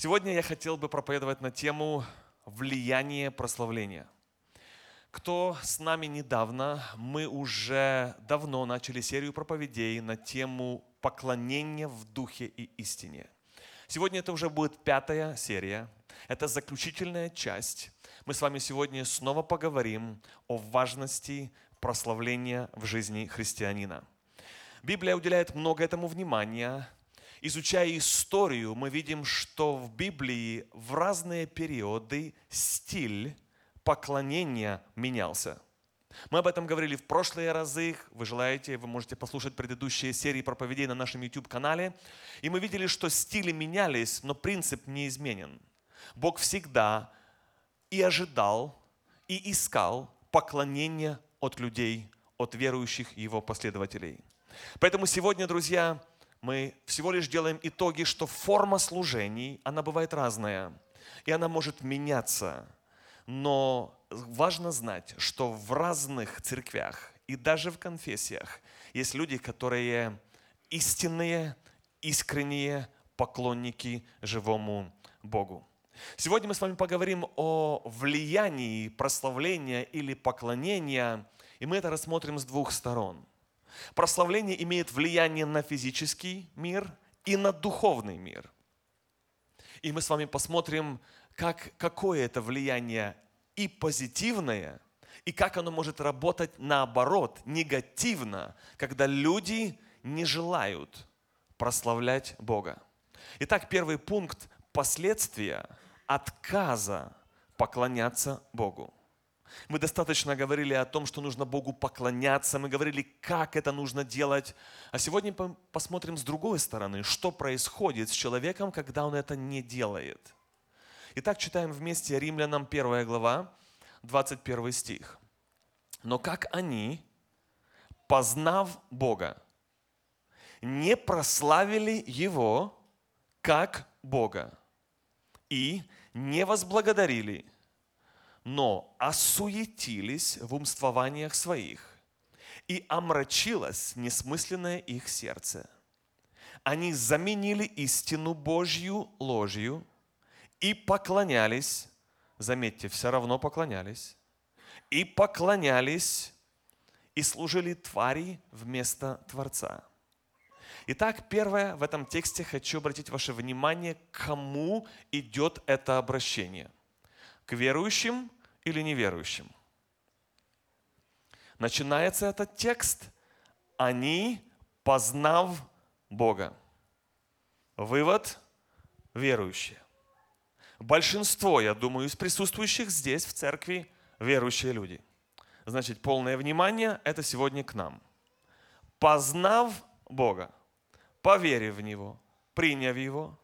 Сегодня я хотел бы проповедовать на тему влияние прославления. Кто с нами недавно, мы уже давно начали серию проповедей на тему поклонения в духе и истине. Сегодня это уже будет пятая серия. Это заключительная часть. Мы с вами сегодня снова поговорим о важности прославления в жизни христианина. Библия уделяет много этому внимания, изучая историю, мы видим, что в Библии в разные периоды стиль поклонения менялся. Мы об этом говорили в прошлые разы. Вы желаете, вы можете послушать предыдущие серии проповедей на нашем YouTube-канале. И мы видели, что стили менялись, но принцип не изменен. Бог всегда и ожидал, и искал поклонения от людей, от верующих Его последователей. Поэтому сегодня, друзья, мы всего лишь делаем итоги, что форма служений, она бывает разная, и она может меняться. Но важно знать, что в разных церквях и даже в конфессиях есть люди, которые истинные, искренние поклонники живому Богу. Сегодня мы с вами поговорим о влиянии прославления или поклонения, и мы это рассмотрим с двух сторон – Прославление имеет влияние на физический мир и на духовный мир. И мы с вами посмотрим, как, какое это влияние и позитивное, и как оно может работать наоборот, негативно, когда люди не желают прославлять Бога. Итак, первый пункт – последствия отказа поклоняться Богу. Мы достаточно говорили о том, что нужно Богу поклоняться, мы говорили, как это нужно делать. А сегодня посмотрим с другой стороны, что происходит с человеком, когда он это не делает. Итак, читаем вместе Римлянам 1 глава, 21 стих. «Но как они, познав Бога, не прославили Его как Бога и не возблагодарили – но осуетились в умствованиях своих, и омрачилось несмысленное их сердце. Они заменили истину Божью ложью и поклонялись, заметьте, все равно поклонялись, и поклонялись и служили твари вместо Творца. Итак, первое в этом тексте хочу обратить ваше внимание, кому идет это обращение. К верующим или неверующим. Начинается этот текст «Они, познав Бога». Вывод – верующие. Большинство, я думаю, из присутствующих здесь, в церкви, верующие люди. Значит, полное внимание – это сегодня к нам. Познав Бога, поверив в Него, приняв Его,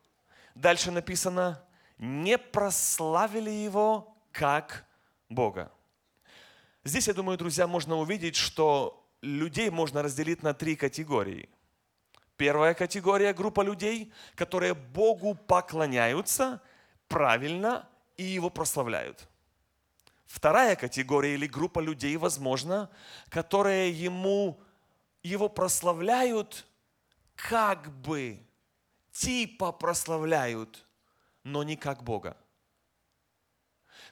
дальше написано, не прославили Его как Бога. Здесь, я думаю, друзья, можно увидеть, что людей можно разделить на три категории. Первая категория – группа людей, которые Богу поклоняются правильно и Его прославляют. Вторая категория или группа людей, возможно, которые Ему, Его прославляют, как бы, типа прославляют, но не как Бога.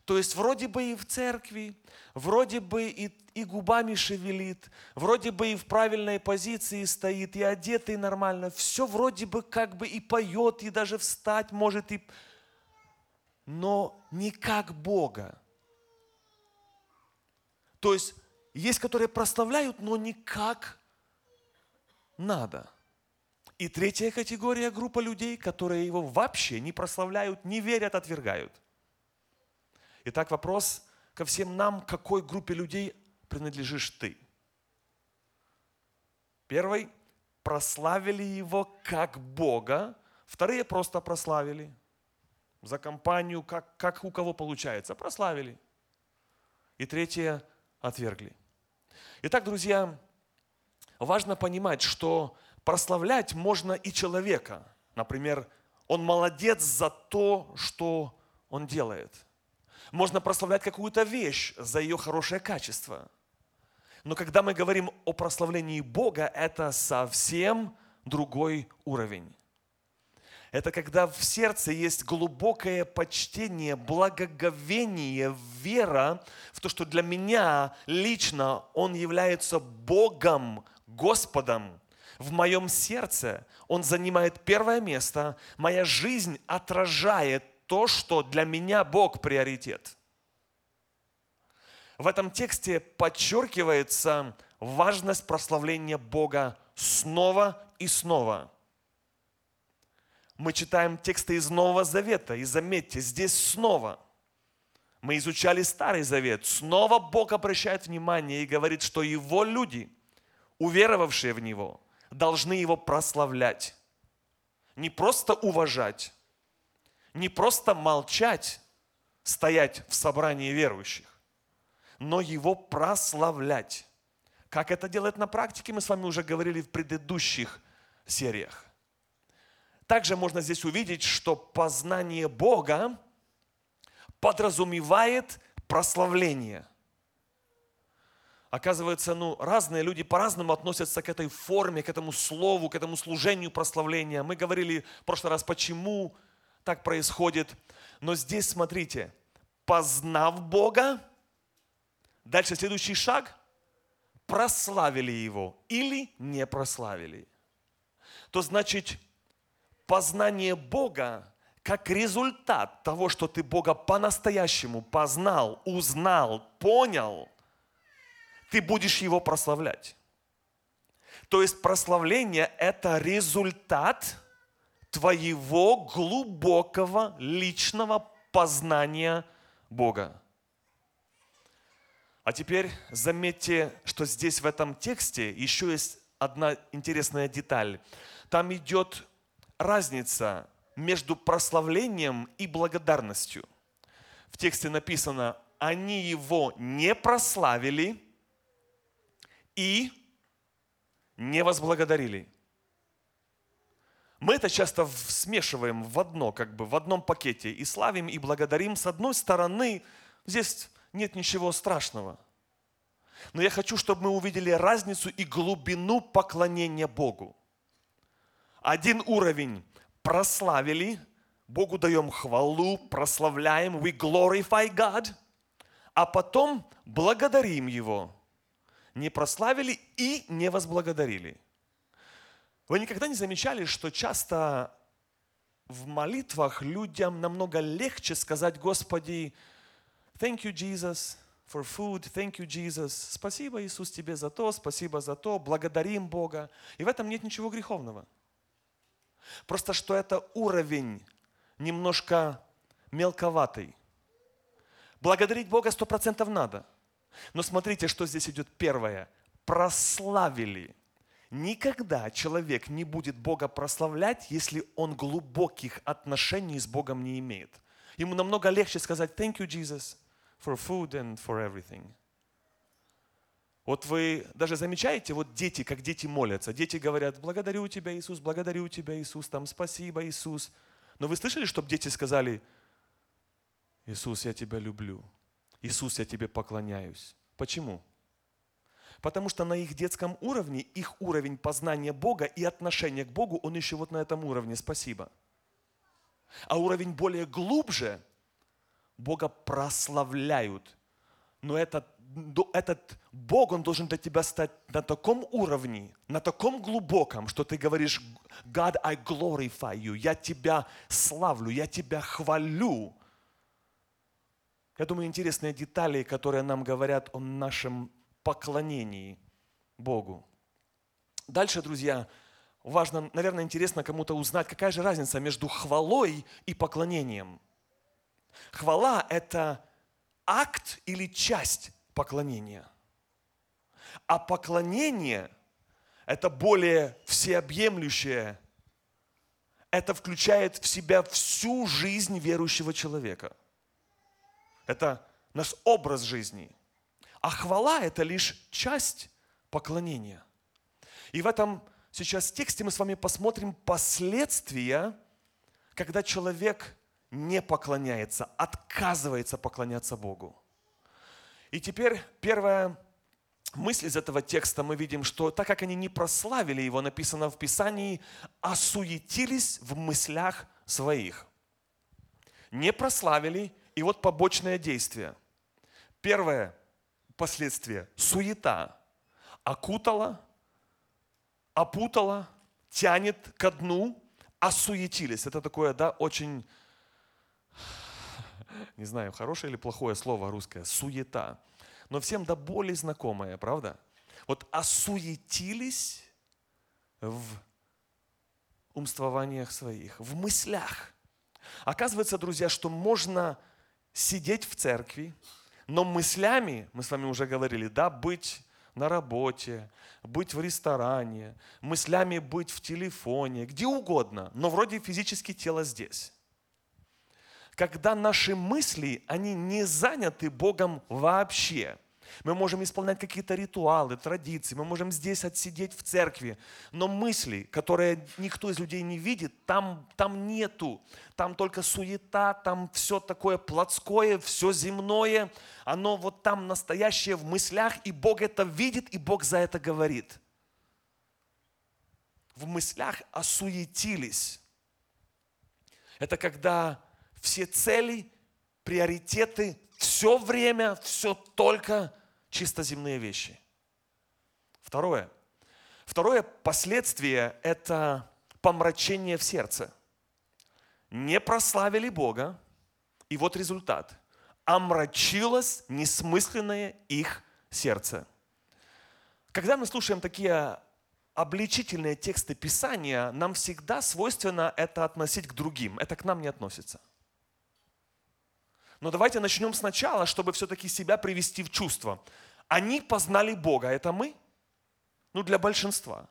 То есть вроде бы и в церкви, вроде бы и, и губами шевелит, вроде бы и в правильной позиции стоит, и одетый нормально, все вроде бы как бы и поет, и даже встать может, и... но не как Бога. То есть есть, которые прославляют, но не как надо. И третья категория группа людей, которые его вообще не прославляют, не верят, отвергают. Итак, вопрос ко всем нам, какой группе людей принадлежишь ты? Первый, прославили его как Бога. Вторые просто прославили. За компанию, как, как у кого получается. Прославили. И третье, отвергли. Итак, друзья, важно понимать, что прославлять можно и человека. Например, он молодец за то, что он делает – можно прославлять какую-то вещь за ее хорошее качество. Но когда мы говорим о прославлении Бога, это совсем другой уровень. Это когда в сердце есть глубокое почтение, благоговение, вера в то, что для меня лично Он является Богом, Господом. В моем сердце Он занимает первое место. Моя жизнь отражает то, что для меня Бог приоритет. В этом тексте подчеркивается важность прославления Бога снова и снова – мы читаем тексты из Нового Завета, и заметьте, здесь снова мы изучали Старый Завет, снова Бог обращает внимание и говорит, что Его люди, уверовавшие в Него, должны Его прославлять. Не просто уважать, не просто молчать, стоять в собрании верующих, но Его прославлять. Как это делать на практике, мы с вами уже говорили в предыдущих сериях. Также можно здесь увидеть, что познание Бога подразумевает прославление. Оказывается, ну, разные люди по-разному относятся к этой форме, к этому слову, к этому служению прославления. Мы говорили в прошлый раз, почему так происходит. Но здесь, смотрите, познав Бога, дальше следующий шаг, прославили Его или не прославили. То значит, познание Бога как результат того, что ты Бога по-настоящему познал, узнал, понял, ты будешь Его прославлять. То есть прославление – это результат твоего глубокого личного познания Бога. А теперь заметьте, что здесь в этом тексте еще есть одна интересная деталь. Там идет разница между прославлением и благодарностью. В тексте написано, они его не прославили и не возблагодарили. Мы это часто смешиваем в одно, как бы в одном пакете. И славим, и благодарим. С одной стороны, здесь нет ничего страшного. Но я хочу, чтобы мы увидели разницу и глубину поклонения Богу. Один уровень прославили, Богу даем хвалу, прославляем, we glorify God, а потом благодарим Его. Не прославили и не возблагодарили. Вы никогда не замечали, что часто в молитвах людям намного легче сказать, Господи, thank you, Jesus, for food, thank you, Jesus. Спасибо, Иисус, тебе за то, спасибо за то, благодарим Бога. И в этом нет ничего греховного. Просто что это уровень немножко мелковатый. Благодарить Бога сто процентов надо. Но смотрите, что здесь идет первое. Прославили. Никогда человек не будет Бога прославлять, если он глубоких отношений с Богом не имеет. Ему намного легче сказать «Thank you, Jesus, for food and for everything». Вот вы даже замечаете, вот дети, как дети молятся. Дети говорят, благодарю тебя, Иисус, благодарю тебя, Иисус, там, спасибо, Иисус. Но вы слышали, чтобы дети сказали, Иисус, я тебя люблю. Иисус, я тебе поклоняюсь. Почему? Потому что на их детском уровне, их уровень познания Бога и отношения к Богу, он еще вот на этом уровне, спасибо. А уровень более глубже, Бога прославляют. Но это этот Бог, Он должен для тебя стать на таком уровне, на таком глубоком, что ты говоришь, God, I glorify you, я тебя славлю, я тебя хвалю. Я думаю, интересные детали, которые нам говорят о нашем поклонении Богу. Дальше, друзья, важно, наверное, интересно кому-то узнать, какая же разница между хвалой и поклонением. Хвала – это акт или часть поклонения. А поклонение – это более всеобъемлющее. Это включает в себя всю жизнь верующего человека. Это наш образ жизни. А хвала – это лишь часть поклонения. И в этом сейчас тексте мы с вами посмотрим последствия, когда человек не поклоняется, отказывается поклоняться Богу. И теперь первое, мысль из этого текста мы видим, что так как они не прославили его, написано в Писании, осуетились в мыслях своих. Не прославили, и вот побочное действие. Первое последствие – суета. Окутала, опутала, тянет ко дну, осуетились. Это такое, да, очень, не знаю, хорошее или плохое слово русское, суета но всем до боли знакомое, правда? Вот осуетились в умствованиях своих, в мыслях. Оказывается, друзья, что можно сидеть в церкви, но мыслями, мы с вами уже говорили, да, быть на работе, быть в ресторане, мыслями быть в телефоне, где угодно, но вроде физически тело здесь когда наши мысли, они не заняты Богом вообще. Мы можем исполнять какие-то ритуалы, традиции, мы можем здесь отсидеть в церкви, но мысли, которые никто из людей не видит, там, там нету. Там только суета, там все такое плотское, все земное, оно вот там настоящее в мыслях, и Бог это видит, и Бог за это говорит. В мыслях осуетились. Это когда все цели, приоритеты, все время, все только чисто земные вещи. Второе. Второе последствие – это помрачение в сердце. Не прославили Бога, и вот результат. Омрачилось несмысленное их сердце. Когда мы слушаем такие обличительные тексты Писания, нам всегда свойственно это относить к другим. Это к нам не относится – но давайте начнем сначала, чтобы все-таки себя привести в чувство. Они познали Бога, это мы? Ну, для большинства.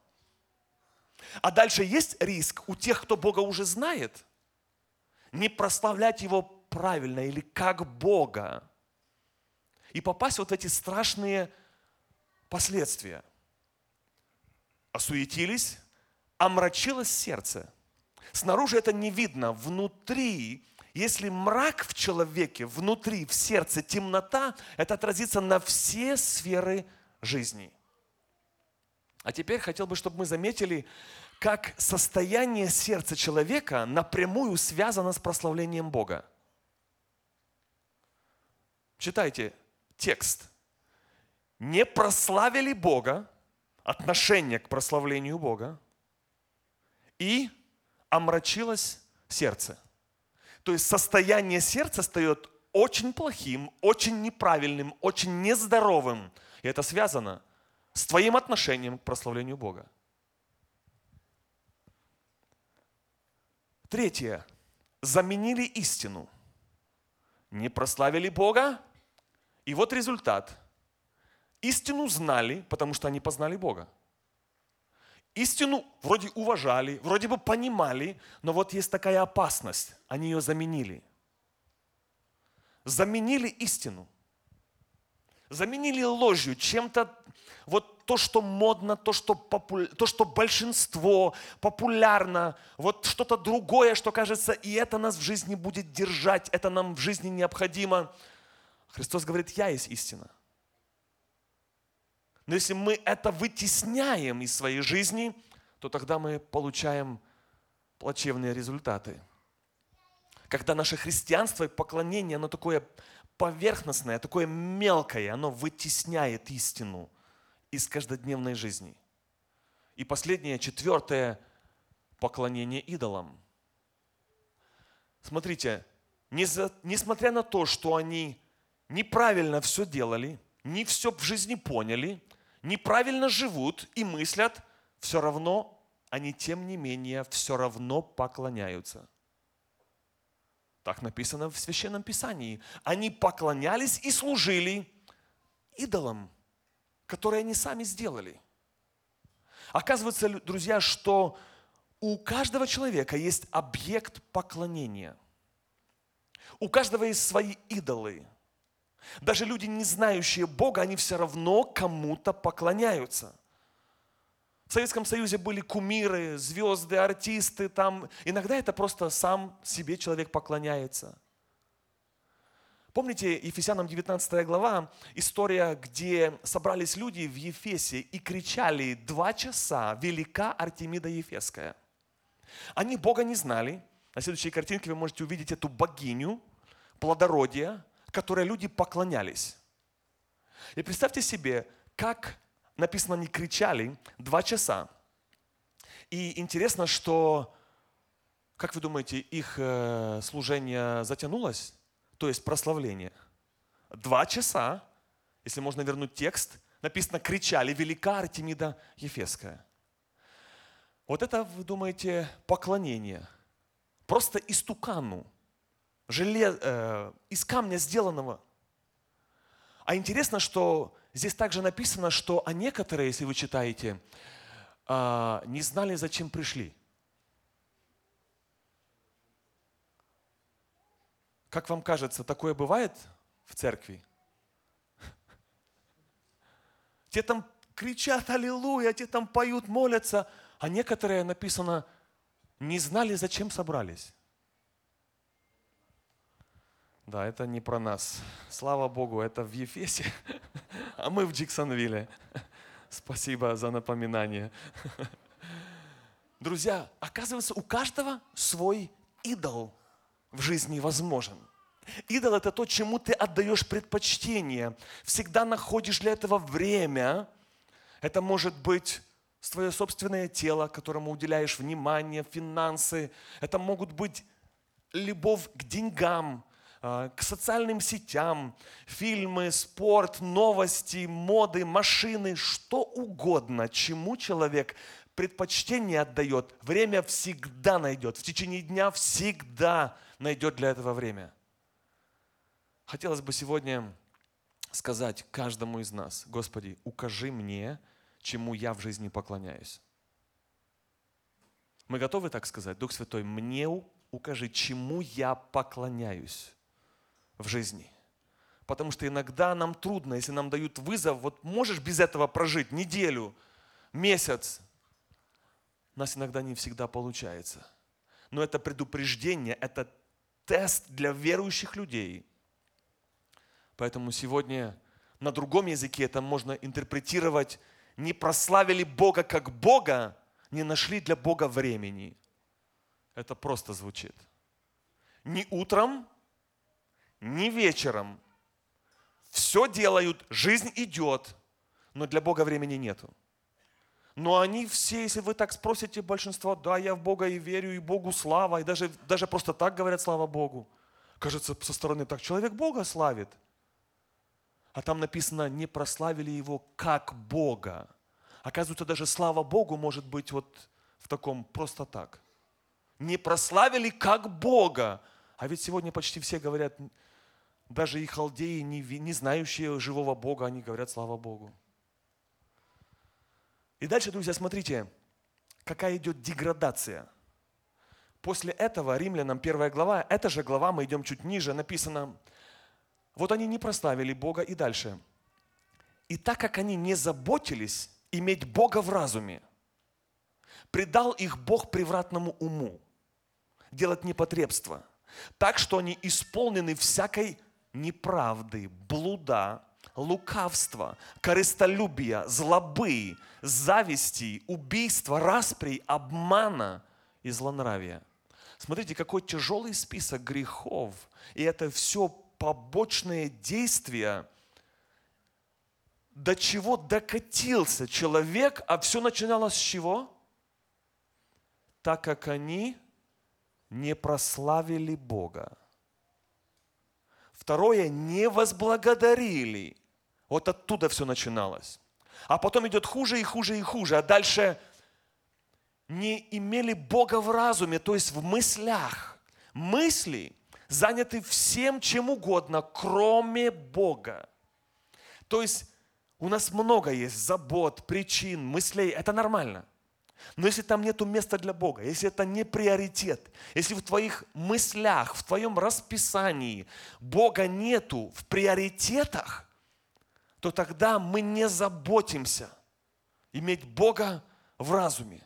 А дальше есть риск у тех, кто Бога уже знает, не прославлять Его правильно или как Бога. И попасть вот в эти страшные последствия. Осуетились, омрачилось сердце. Снаружи это не видно, внутри если мрак в человеке, внутри, в сердце, темнота, это отразится на все сферы жизни. А теперь хотел бы, чтобы мы заметили, как состояние сердца человека напрямую связано с прославлением Бога. Читайте текст. Не прославили Бога, отношение к прославлению Бога, и омрачилось сердце. То есть состояние сердца стает очень плохим, очень неправильным, очень нездоровым. И это связано с твоим отношением к прославлению Бога. Третье. Заменили истину. Не прославили Бога. И вот результат. Истину знали, потому что они познали Бога. Истину вроде уважали, вроде бы понимали, но вот есть такая опасность. Они ее заменили. Заменили истину. Заменили ложью, чем-то, вот то, что модно, то что, попу... то, что большинство, популярно, вот что-то другое, что кажется, и это нас в жизни будет держать, это нам в жизни необходимо. Христос говорит, я есть истина. Но если мы это вытесняем из своей жизни, то тогда мы получаем плачевные результаты. Когда наше христианство и поклонение, оно такое поверхностное, такое мелкое, оно вытесняет истину из каждодневной жизни. И последнее, четвертое, поклонение идолам. Смотрите, несмотря на то, что они неправильно все делали, не все в жизни поняли, неправильно живут и мыслят, все равно они, тем не менее, все равно поклоняются. Так написано в Священном Писании. Они поклонялись и служили идолам, которые они сами сделали. Оказывается, друзья, что у каждого человека есть объект поклонения. У каждого есть свои идолы – даже люди, не знающие Бога, они все равно кому-то поклоняются. В Советском Союзе были кумиры, звезды, артисты. Там. Иногда это просто сам себе человек поклоняется. Помните, Ефесянам 19 глава, история, где собрались люди в Ефесе и кричали два часа «Велика Артемида Ефесская». Они Бога не знали. На следующей картинке вы можете увидеть эту богиню плодородия, которой люди поклонялись. И представьте себе, как написано, они кричали два часа. И интересно, что, как вы думаете, их э, служение затянулось? То есть прославление. Два часа, если можно вернуть текст, написано, кричали, велика Артемида Ефесская. Вот это, вы думаете, поклонение. Просто истукану, желез, э, из камня сделанного. А интересно, что здесь также написано, что а некоторые, если вы читаете, э, не знали, зачем пришли. Как вам кажется, такое бывает в церкви? Те там кричат «Аллилуйя», те там поют, молятся – а некоторые, написано, не знали, зачем собрались. Да, это не про нас. Слава Богу, это в Ефесе, а мы в Джексонвилле. Спасибо за напоминание. Друзья, оказывается, у каждого свой идол в жизни возможен. Идол – это то, чему ты отдаешь предпочтение. Всегда находишь для этого время. Это может быть твое собственное тело, которому уделяешь внимание, финансы. Это могут быть любовь к деньгам, к социальным сетям, фильмы, спорт, новости, моды, машины, что угодно, чему человек предпочтение отдает, время всегда найдет, в течение дня всегда найдет для этого время. Хотелось бы сегодня сказать каждому из нас, Господи, укажи мне, чему я в жизни поклоняюсь. Мы готовы так сказать? Дух Святой, мне укажи, чему я поклоняюсь в жизни. Потому что иногда нам трудно, если нам дают вызов, вот можешь без этого прожить неделю, месяц. У нас иногда не всегда получается. Но это предупреждение, это тест для верующих людей. Поэтому сегодня на другом языке это можно интерпретировать не прославили Бога как Бога, не нашли для Бога времени. Это просто звучит. Ни утром, ни вечером. Все делают, жизнь идет, но для Бога времени нету. Но они все, если вы так спросите большинство, да, я в Бога и верю, и Богу слава, и даже, даже просто так говорят слава Богу. Кажется, со стороны так, человек Бога славит – а там написано, не прославили его как Бога. Оказывается, даже слава Богу может быть вот в таком просто так. Не прославили как Бога. А ведь сегодня почти все говорят, даже и халдеи, не, не знающие живого Бога, они говорят слава Богу. И дальше, друзья, смотрите, какая идет деградация. После этого римлянам первая глава, эта же глава, мы идем чуть ниже, написано, вот они не прославили Бога и дальше. И так как они не заботились иметь Бога в разуме, предал их Бог превратному уму, делать непотребство, так что они исполнены всякой неправды, блуда, лукавства, корыстолюбия, злобы, зависти, убийства, распри, обмана и злонравия. Смотрите, какой тяжелый список грехов. И это все побочные действия, до чего докатился человек, а все начиналось с чего? Так как они не прославили Бога. Второе, не возблагодарили. Вот оттуда все начиналось. А потом идет хуже и хуже и хуже. А дальше не имели Бога в разуме, то есть в мыслях. Мысли заняты всем чем угодно, кроме Бога. То есть у нас много есть забот, причин, мыслей, это нормально. Но если там нет места для Бога, если это не приоритет, если в твоих мыслях, в твоем расписании Бога нету в приоритетах, то тогда мы не заботимся иметь Бога в разуме.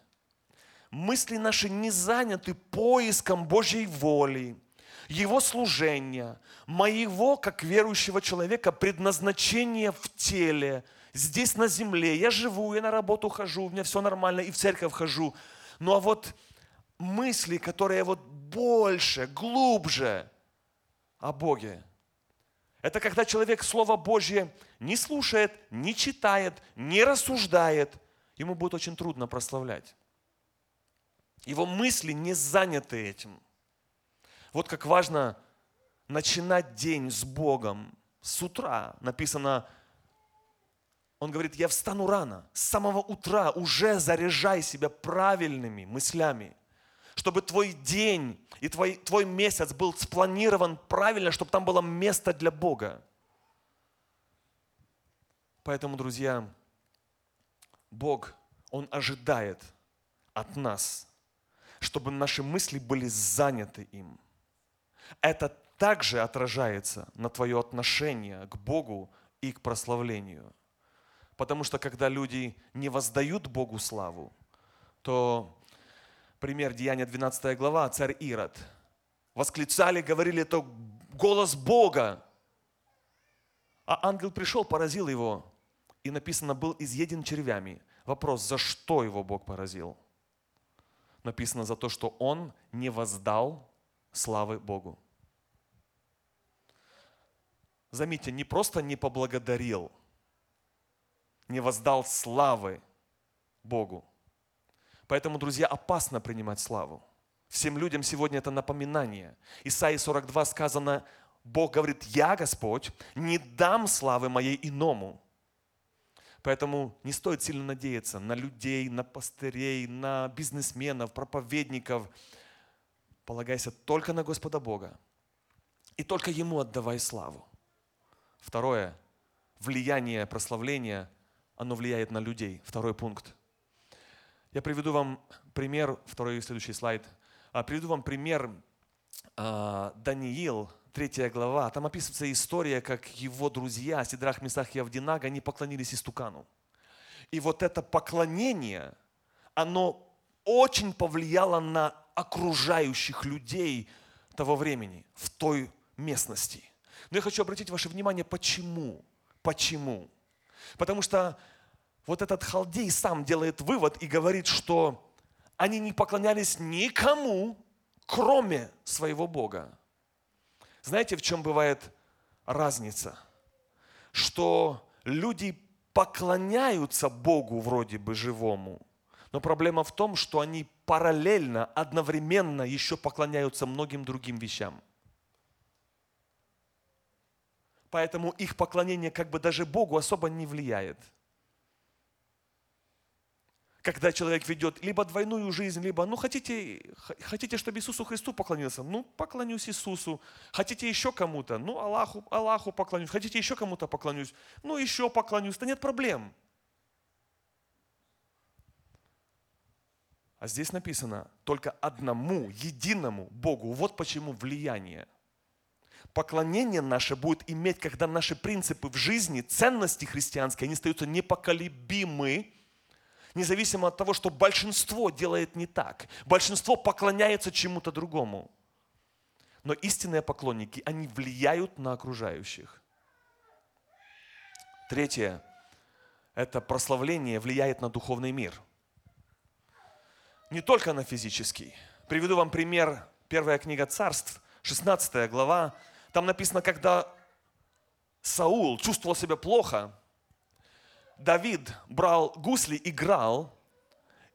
Мысли наши не заняты поиском Божьей воли, его служение, моего, как верующего человека, предназначение в теле, здесь на земле. Я живу, я на работу хожу, у меня все нормально, и в церковь хожу. Ну а вот мысли, которые вот больше, глубже о Боге, это когда человек Слово Божье не слушает, не читает, не рассуждает, ему будет очень трудно прославлять. Его мысли не заняты этим. Вот как важно начинать день с Богом с утра. Написано, он говорит, я встану рано, с самого утра уже заряжай себя правильными мыслями, чтобы твой день и твой, твой месяц был спланирован правильно, чтобы там было место для Бога. Поэтому, друзья, Бог, Он ожидает от нас, чтобы наши мысли были заняты им. Это также отражается на твое отношение к Богу и к прославлению. Потому что когда люди не воздают Богу славу, то пример Деяния 12 глава, царь Ирод, восклицали, говорили, это голос Бога. А ангел пришел, поразил его, и написано, был изъеден червями. Вопрос, за что его Бог поразил? Написано за то, что он не воздал славы Богу. Заметьте, не просто не поблагодарил, не воздал славы Богу. Поэтому, друзья, опасно принимать славу. Всем людям сегодня это напоминание. Исаии 42 сказано, Бог говорит, я, Господь, не дам славы моей иному. Поэтому не стоит сильно надеяться на людей, на пастырей, на бизнесменов, проповедников. Полагайся только на Господа Бога. И только Ему отдавай славу. Второе. Влияние прославления, оно влияет на людей. Второй пункт. Я приведу вам пример, второй и следующий слайд. А, приведу вам пример а, Даниил, третья глава. Там описывается история, как его друзья, Сидрах, Месах и Авдинага, они поклонились истукану. И вот это поклонение, оно очень повлияло на окружающих людей того времени, в той местности – но я хочу обратить ваше внимание, почему? Почему? Потому что вот этот халдей сам делает вывод и говорит, что они не поклонялись никому, кроме своего Бога. Знаете, в чем бывает разница? Что люди поклоняются Богу вроде бы живому, но проблема в том, что они параллельно, одновременно еще поклоняются многим другим вещам – Поэтому их поклонение как бы даже Богу особо не влияет. Когда человек ведет либо двойную жизнь, либо, ну, хотите, хотите, чтобы Иисусу Христу поклонился? Ну, поклонюсь Иисусу. Хотите еще кому-то? Ну, Аллаху, Аллаху поклонюсь. Хотите еще кому-то поклонюсь? Ну, еще поклонюсь. Да нет проблем. А здесь написано только одному, единому Богу. Вот почему влияние – поклонение наше будет иметь, когда наши принципы в жизни, ценности христианские, они остаются непоколебимы, независимо от того, что большинство делает не так. Большинство поклоняется чему-то другому. Но истинные поклонники, они влияют на окружающих. Третье – это прославление влияет на духовный мир. Не только на физический. Приведу вам пример. Первая книга царств, 16 глава, там написано, когда Саул чувствовал себя плохо, Давид брал гусли, играл,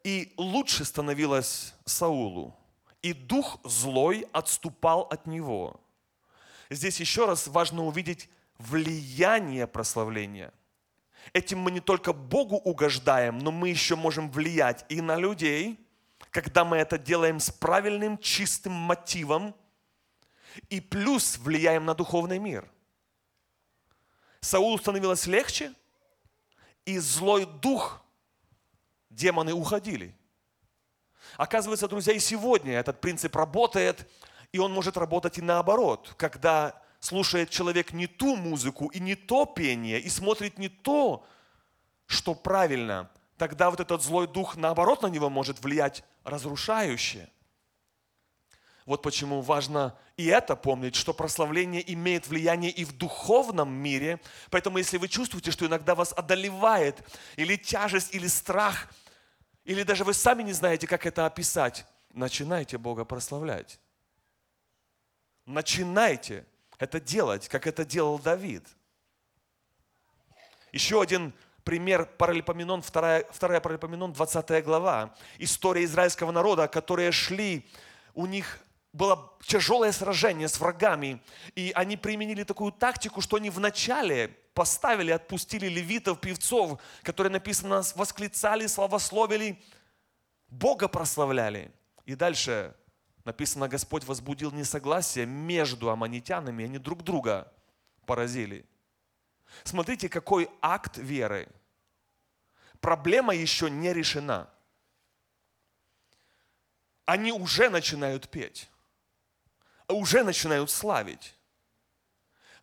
и лучше становилось Саулу. И дух злой отступал от него. Здесь еще раз важно увидеть влияние прославления. Этим мы не только Богу угождаем, но мы еще можем влиять и на людей, когда мы это делаем с правильным, чистым мотивом, и плюс влияем на духовный мир. Саулу становилось легче, и злой дух, демоны уходили. Оказывается, друзья, и сегодня этот принцип работает, и он может работать и наоборот, когда слушает человек не ту музыку и не то пение, и смотрит не то, что правильно, тогда вот этот злой дух наоборот на него может влиять разрушающе – Вот почему важно и это помнить, что прославление имеет влияние и в духовном мире. Поэтому если вы чувствуете, что иногда вас одолевает или тяжесть, или страх, или даже вы сами не знаете, как это описать, начинайте Бога прославлять. Начинайте это делать, как это делал Давид. Еще один пример Паралипоменон, 2, 2 Паралипоменон, 20 глава. История израильского народа, которые шли, у них было тяжелое сражение с врагами, и они применили такую тактику, что они вначале поставили, отпустили левитов, певцов, которые написано, восклицали, славословили, Бога прославляли. И дальше написано, Господь возбудил несогласие между аммонитянами, они друг друга поразили. Смотрите, какой акт веры. Проблема еще не решена. Они уже начинают петь, уже начинают славить.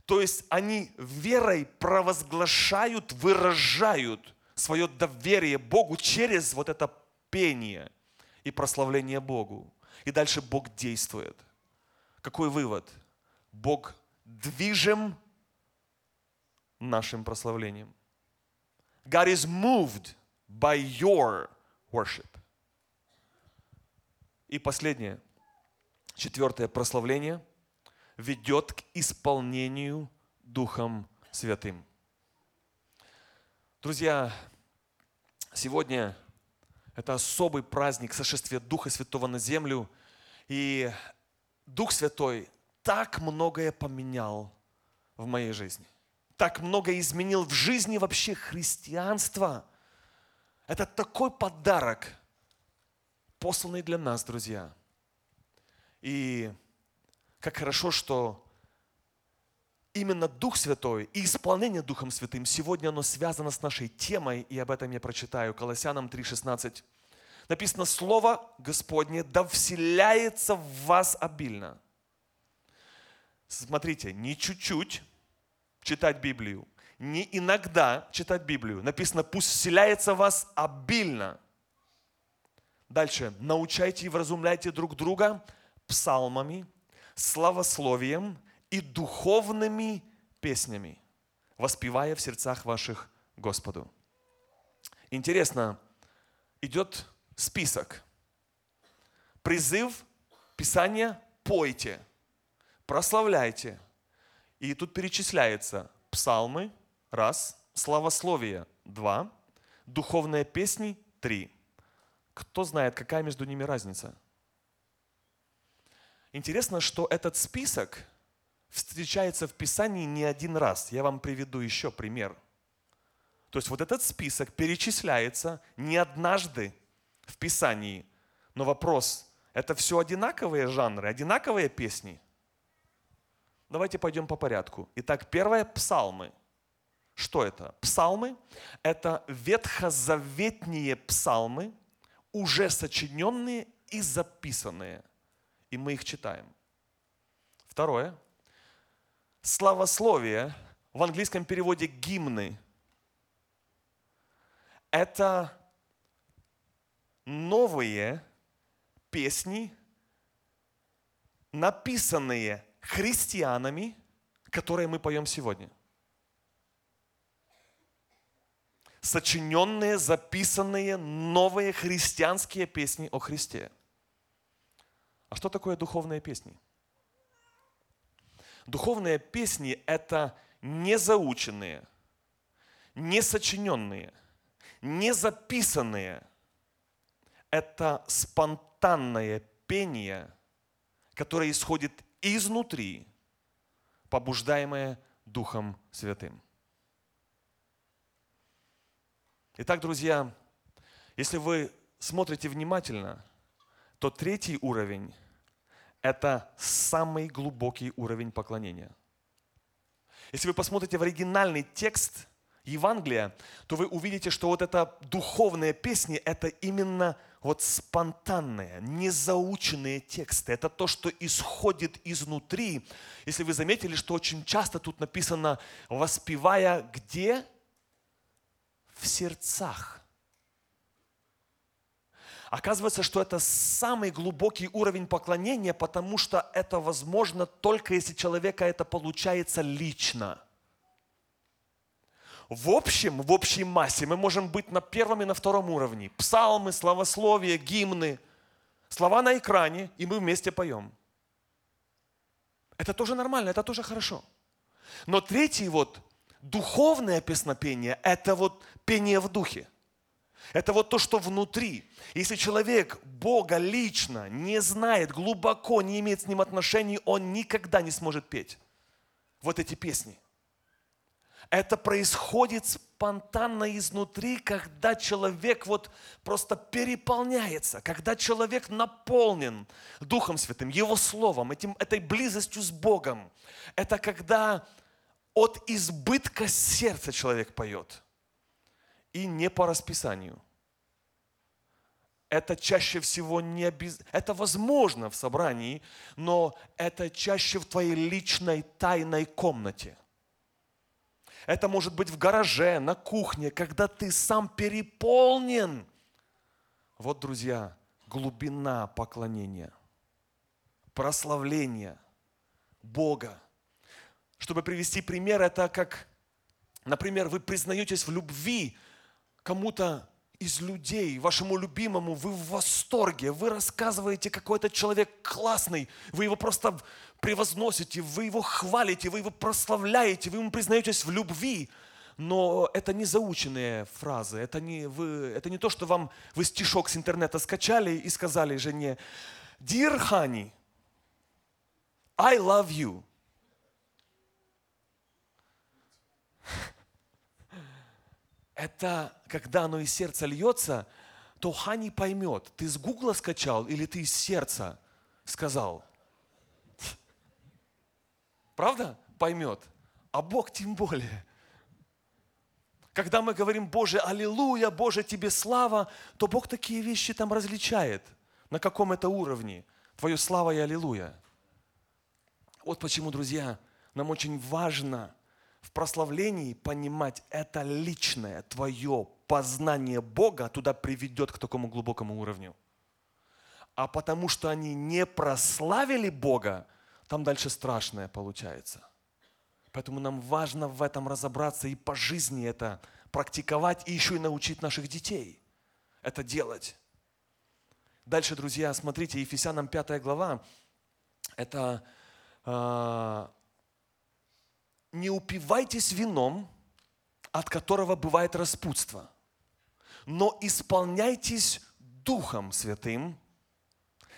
То есть они верой провозглашают, выражают свое доверие Богу через вот это пение и прославление Богу. И дальше Бог действует. Какой вывод? Бог движим нашим прославлением. God is moved by your worship. И последнее, четвертое прославление ведет к исполнению Духом Святым. Друзья, сегодня это особый праздник сошествия Духа Святого на землю. И Дух Святой так многое поменял в моей жизни так много изменил в жизни вообще христианства. Это такой подарок, посланный для нас, друзья. И как хорошо, что именно Дух Святой и исполнение Духом Святым сегодня оно связано с нашей темой, и об этом я прочитаю. Колоссянам 3,16. Написано, Слово Господне да вселяется в вас обильно. Смотрите, не чуть-чуть, читать Библию, не иногда читать Библию. Написано, пусть вселяется в вас обильно. Дальше. Научайте и вразумляйте друг друга псалмами, славословием и духовными песнями, воспевая в сердцах ваших Господу. Интересно, идет список. Призыв, Писание, пойте, прославляйте, и тут перечисляется псалмы, раз, славословие, два, духовные песни, три. Кто знает, какая между ними разница? Интересно, что этот список встречается в Писании не один раз. Я вам приведу еще пример. То есть вот этот список перечисляется не однажды в Писании. Но вопрос, это все одинаковые жанры, одинаковые песни – Давайте пойдем по порядку. Итак, первое – псалмы. Что это? Псалмы – это ветхозаветные псалмы, уже сочиненные и записанные. И мы их читаем. Второе. Славословие, в английском переводе гимны. Это новые песни, написанные христианами, которые мы поем сегодня. Сочиненные, записанные новые христианские песни о Христе. А что такое духовные песни? Духовные песни – это не заученные, не сочиненные, не записанные. Это спонтанное пение, которое исходит изнутри, побуждаемое Духом Святым. Итак, друзья, если вы смотрите внимательно, то третий уровень – это самый глубокий уровень поклонения. Если вы посмотрите в оригинальный текст Евангелия, то вы увидите, что вот эта духовная песня – это именно вот спонтанные, незаученные тексты. Это то, что исходит изнутри. Если вы заметили, что очень часто тут написано «воспевая где?» В сердцах. Оказывается, что это самый глубокий уровень поклонения, потому что это возможно только если человека это получается лично. В общем, в общей массе мы можем быть на первом и на втором уровне. Псалмы, славословие, гимны, слова на экране, и мы вместе поем. Это тоже нормально, это тоже хорошо. Но третий вот, духовное песнопение, это вот пение в духе. Это вот то, что внутри. Если человек Бога лично не знает, глубоко не имеет с Ним отношений, он никогда не сможет петь вот эти песни. Это происходит спонтанно изнутри, когда человек вот просто переполняется, когда человек наполнен Духом Святым, Его Словом, этим, этой близостью с Богом. Это когда от избытка сердца человек поет. И не по расписанию. Это чаще всего не обез... Это возможно в собрании, но это чаще в твоей личной тайной комнате – это может быть в гараже, на кухне, когда ты сам переполнен. Вот, друзья, глубина поклонения, прославления Бога. Чтобы привести пример, это как, например, вы признаетесь в любви кому-то из людей, вашему любимому, вы в восторге, вы рассказываете, какой то человек классный, вы его просто превозносите, вы его хвалите, вы его прославляете, вы ему признаетесь в любви. Но это не заученные фразы, это не, вы, это не то, что вам вы стишок с интернета скачали и сказали жене, Dear honey, I love you. Это когда оно из сердца льется, то Хани поймет, ты с гугла скачал или ты из сердца сказал. Правда? Поймет. А Бог тем более. Когда мы говорим, Боже, аллилуйя, Боже, Тебе слава, то Бог такие вещи там различает. На каком это уровне. Твое слава и аллилуйя. Вот почему, друзья, нам очень важно в прославлении понимать это личное, твое познание Бога туда приведет к такому глубокому уровню. А потому что они не прославили Бога, там дальше страшное получается. Поэтому нам важно в этом разобраться и по жизни это практиковать, и еще и научить наших детей это делать. Дальше, друзья, смотрите, Ефесянам 5 глава, это э, «Не упивайтесь вином, от которого бывает распутство, но исполняйтесь Духом Святым,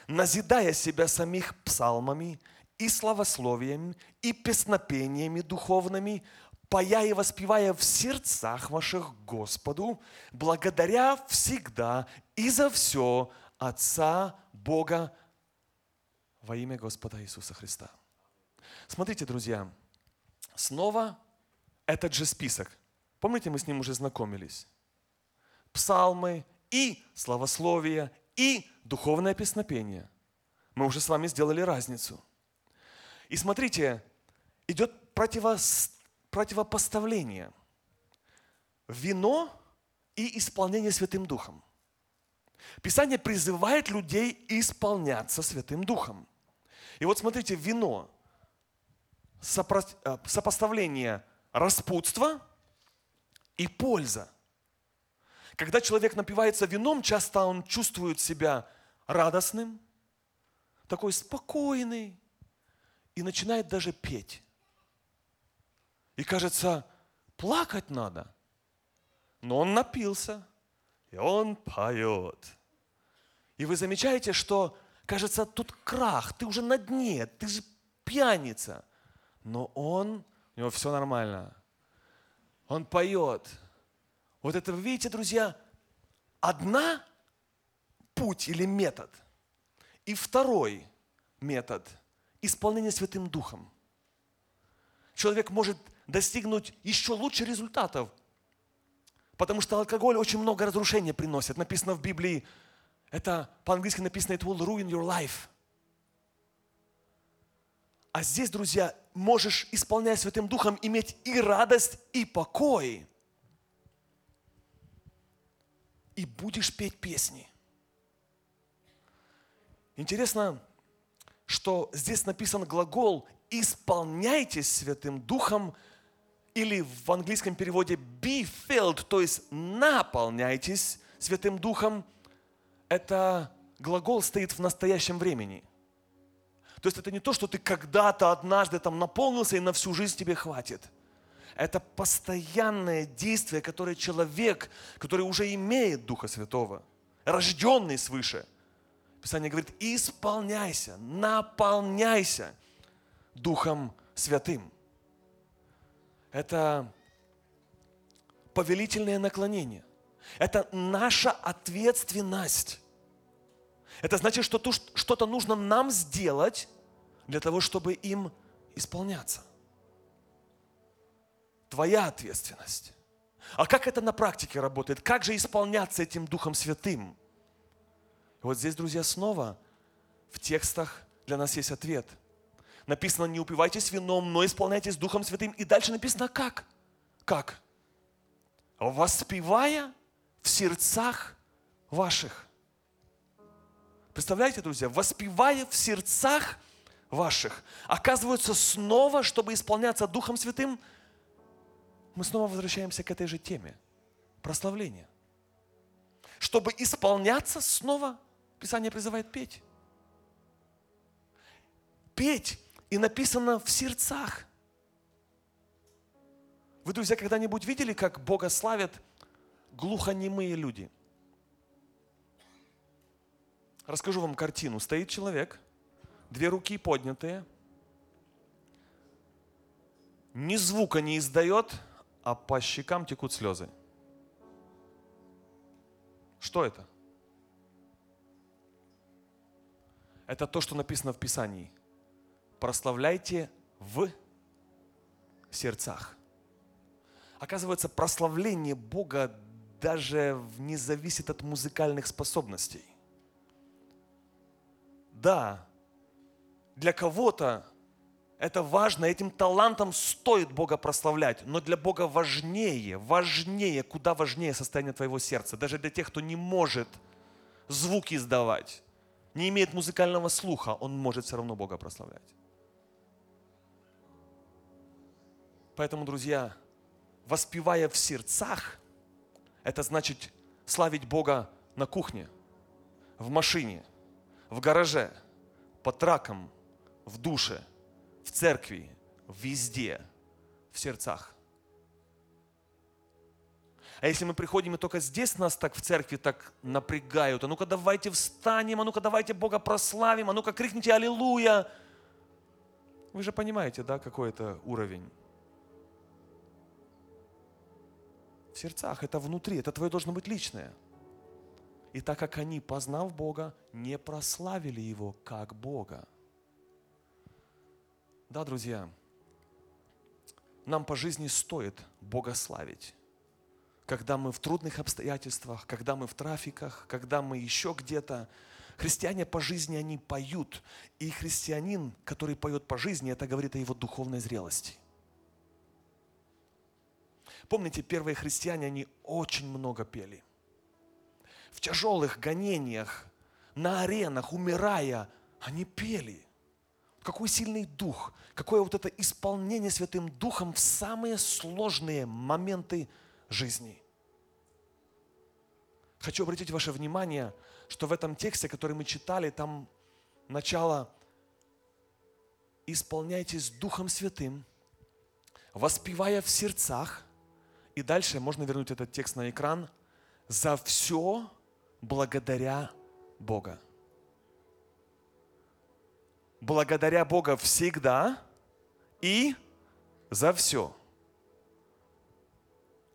назидая себя самих псалмами и славословиями, и песнопениями духовными, пая и воспевая в сердцах ваших Господу, благодаря всегда и за все Отца Бога во имя Господа Иисуса Христа. Смотрите, друзья, снова этот же список. Помните, мы с ним уже знакомились? Псалмы и славословие, и духовное песнопение. Мы уже с вами сделали разницу – и смотрите, идет противопоставление. Вино и исполнение Святым Духом. Писание призывает людей исполняться Святым Духом. И вот смотрите, вино, э, сопоставление распутства и польза. Когда человек напивается вином, часто он чувствует себя радостным, такой спокойный, и начинает даже петь. И кажется, плакать надо. Но он напился, и он поет. И вы замечаете, что, кажется, тут крах, ты уже на дне, ты же пьяница. Но он, у него все нормально. Он поет. Вот это, вы видите, друзья, одна путь или метод. И второй метод – исполнение Святым Духом. Человек может достигнуть еще лучше результатов, потому что алкоголь очень много разрушения приносит. Написано в Библии, это по-английски написано, it will ruin your life. А здесь, друзья, можешь, исполняя Святым Духом, иметь и радость, и покой. И будешь петь песни. Интересно, что здесь написан глагол «исполняйтесь Святым Духом» или в английском переводе «be filled», то есть «наполняйтесь Святым Духом». Это глагол стоит в настоящем времени. То есть это не то, что ты когда-то однажды там наполнился и на всю жизнь тебе хватит. Это постоянное действие, которое человек, который уже имеет Духа Святого, рожденный свыше – Писание говорит, исполняйся, наполняйся Духом Святым. Это повелительное наклонение. Это наша ответственность. Это значит, что что-то нужно нам сделать для того, чтобы им исполняться. Твоя ответственность. А как это на практике работает? Как же исполняться этим Духом Святым? Вот здесь, друзья, снова в текстах для нас есть ответ. Написано, не упивайтесь вином, но исполняйтесь Духом Святым. И дальше написано, как? Как? Воспевая в сердцах ваших. Представляете, друзья, воспевая в сердцах ваших. Оказывается, снова, чтобы исполняться Духом Святым, мы снова возвращаемся к этой же теме. Прославление. Чтобы исполняться снова Писание призывает петь. Петь. И написано в сердцах. Вы, друзья, когда-нибудь видели, как Бога славят глухонемые люди? Расскажу вам картину. Стоит человек, две руки поднятые, ни звука не издает, а по щекам текут слезы. Что это? это то, что написано в Писании. Прославляйте в сердцах. Оказывается, прославление Бога даже не зависит от музыкальных способностей. Да, для кого-то это важно, этим талантом стоит Бога прославлять, но для Бога важнее, важнее, куда важнее состояние твоего сердца, даже для тех, кто не может звуки издавать не имеет музыкального слуха, он может все равно Бога прославлять. Поэтому, друзья, воспевая в сердцах, это значит славить Бога на кухне, в машине, в гараже, по тракам, в душе, в церкви, везде, в сердцах. А если мы приходим и только здесь нас так в церкви так напрягают, а ну-ка давайте встанем, а ну-ка давайте Бога прославим, а ну-ка крикните Аллилуйя. Вы же понимаете, да, какой это уровень? В сердцах, это внутри, это твое должно быть личное. И так как они, познав Бога, не прославили Его как Бога. Да, друзья, нам по жизни стоит Бога славить когда мы в трудных обстоятельствах, когда мы в трафиках, когда мы еще где-то. Христиане по жизни, они поют. И христианин, который поет по жизни, это говорит о его духовной зрелости. Помните, первые христиане, они очень много пели. В тяжелых гонениях, на аренах, умирая, они пели. Какой сильный дух, какое вот это исполнение Святым Духом в самые сложные моменты жизни. Хочу обратить ваше внимание, что в этом тексте, который мы читали, там начало «Исполняйтесь Духом Святым, воспевая в сердцах». И дальше можно вернуть этот текст на экран. «За все благодаря Бога». Благодаря Бога всегда и за все.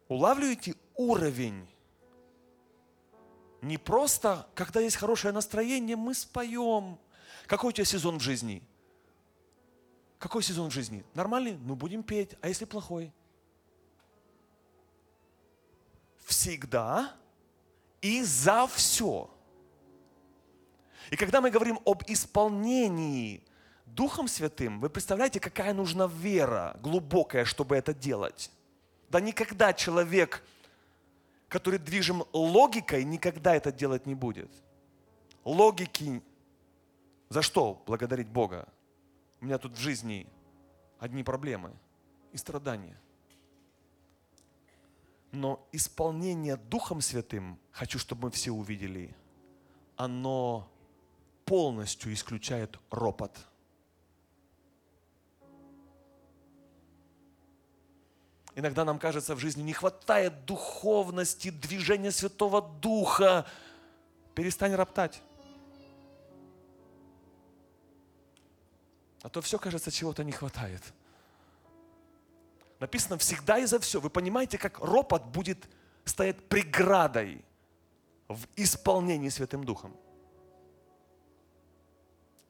Улавливаете уровень не просто, когда есть хорошее настроение, мы споем. Какой у тебя сезон в жизни? Какой сезон в жизни? Нормальный? Ну, будем петь. А если плохой? Всегда и за все. И когда мы говорим об исполнении Духом Святым, вы представляете, какая нужна вера глубокая, чтобы это делать? Да никогда человек который движим логикой, никогда это делать не будет. Логики За что благодарить Бога? У меня тут в жизни одни проблемы и страдания. Но исполнение Духом Святым, хочу, чтобы мы все увидели, оно полностью исключает ропот. Иногда нам кажется, в жизни не хватает духовности, движения Святого Духа. Перестань роптать. А то все, кажется, чего-то не хватает. Написано всегда и за все. Вы понимаете, как ропот будет стоять преградой в исполнении Святым Духом.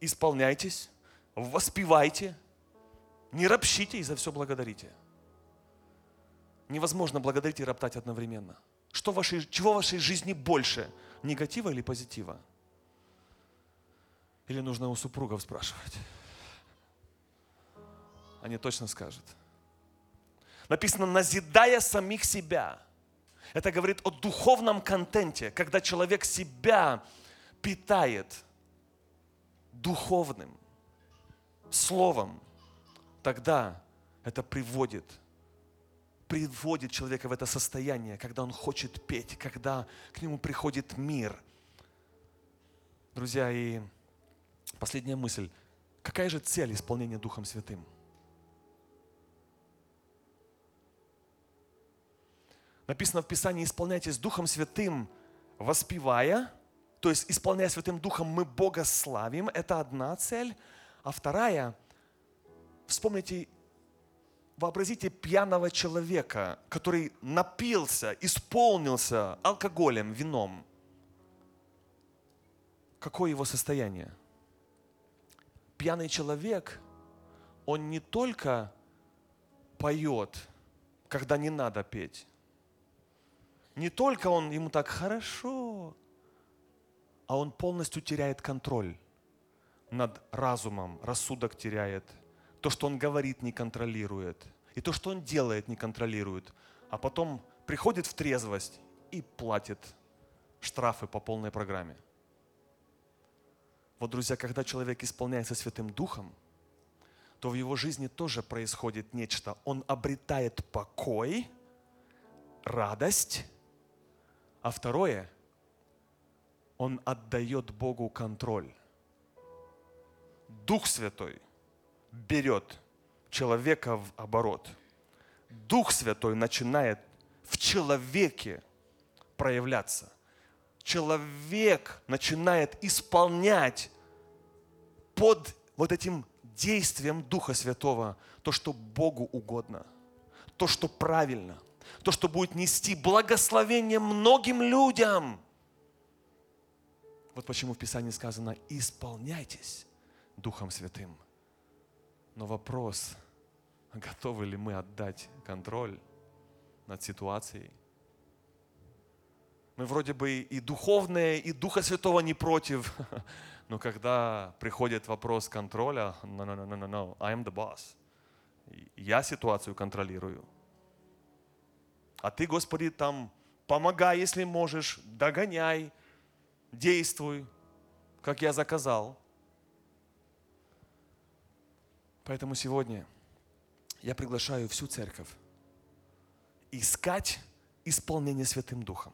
Исполняйтесь, воспевайте, не ропщите и за все благодарите. Невозможно благодарить и роптать одновременно. Что в вашей, чего в вашей жизни больше? Негатива или позитива? Или нужно у супругов спрашивать? Они точно скажут. Написано, назидая самих себя. Это говорит о духовном контенте, когда человек себя питает духовным словом, тогда это приводит приводит человека в это состояние, когда он хочет петь, когда к нему приходит мир. Друзья, и последняя мысль. Какая же цель исполнения Духом Святым? Написано в Писании, исполняйтесь Духом Святым, воспевая, то есть исполняя Святым Духом, мы Бога славим, это одна цель. А вторая, вспомните Вообразите пьяного человека, который напился, исполнился алкоголем, вином. Какое его состояние? Пьяный человек, он не только поет, когда не надо петь. Не только он, ему так хорошо, а он полностью теряет контроль над разумом, рассудок теряет – то, что он говорит, не контролирует. И то, что он делает, не контролирует. А потом приходит в трезвость и платит штрафы по полной программе. Вот, друзья, когда человек исполняется Святым Духом, то в его жизни тоже происходит нечто. Он обретает покой, радость, а второе, он отдает Богу контроль. Дух Святой берет человека в оборот. Дух Святой начинает в человеке проявляться. Человек начинает исполнять под вот этим действием Духа Святого то, что Богу угодно, то, что правильно, то, что будет нести благословение многим людям. Вот почему в Писании сказано, исполняйтесь Духом Святым. Но вопрос, готовы ли мы отдать контроль над ситуацией? Мы вроде бы и духовные, и Духа Святого не против, но когда приходит вопрос контроля, no, no, no, no, no, I am the boss. Я ситуацию контролирую. А ты, Господи, там помогай, если можешь, догоняй, действуй, как я заказал. Поэтому сегодня я приглашаю всю церковь искать исполнение Святым Духом.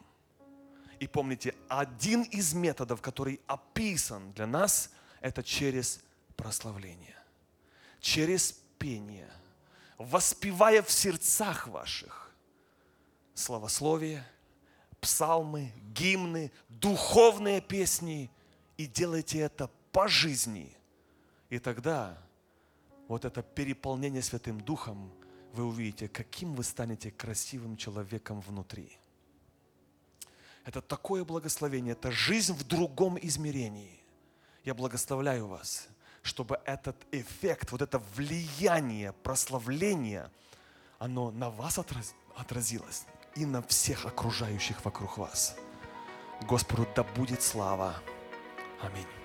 И помните, один из методов, который описан для нас, это через прославление, через пение, воспевая в сердцах ваших славословие, псалмы, гимны, духовные песни, и делайте это по жизни. И тогда вот это переполнение Святым Духом, вы увидите, каким вы станете красивым человеком внутри. Это такое благословение, это жизнь в другом измерении. Я благословляю вас, чтобы этот эффект, вот это влияние, прославление, оно на вас отразилось и на всех окружающих вокруг вас. Господу да будет слава. Аминь.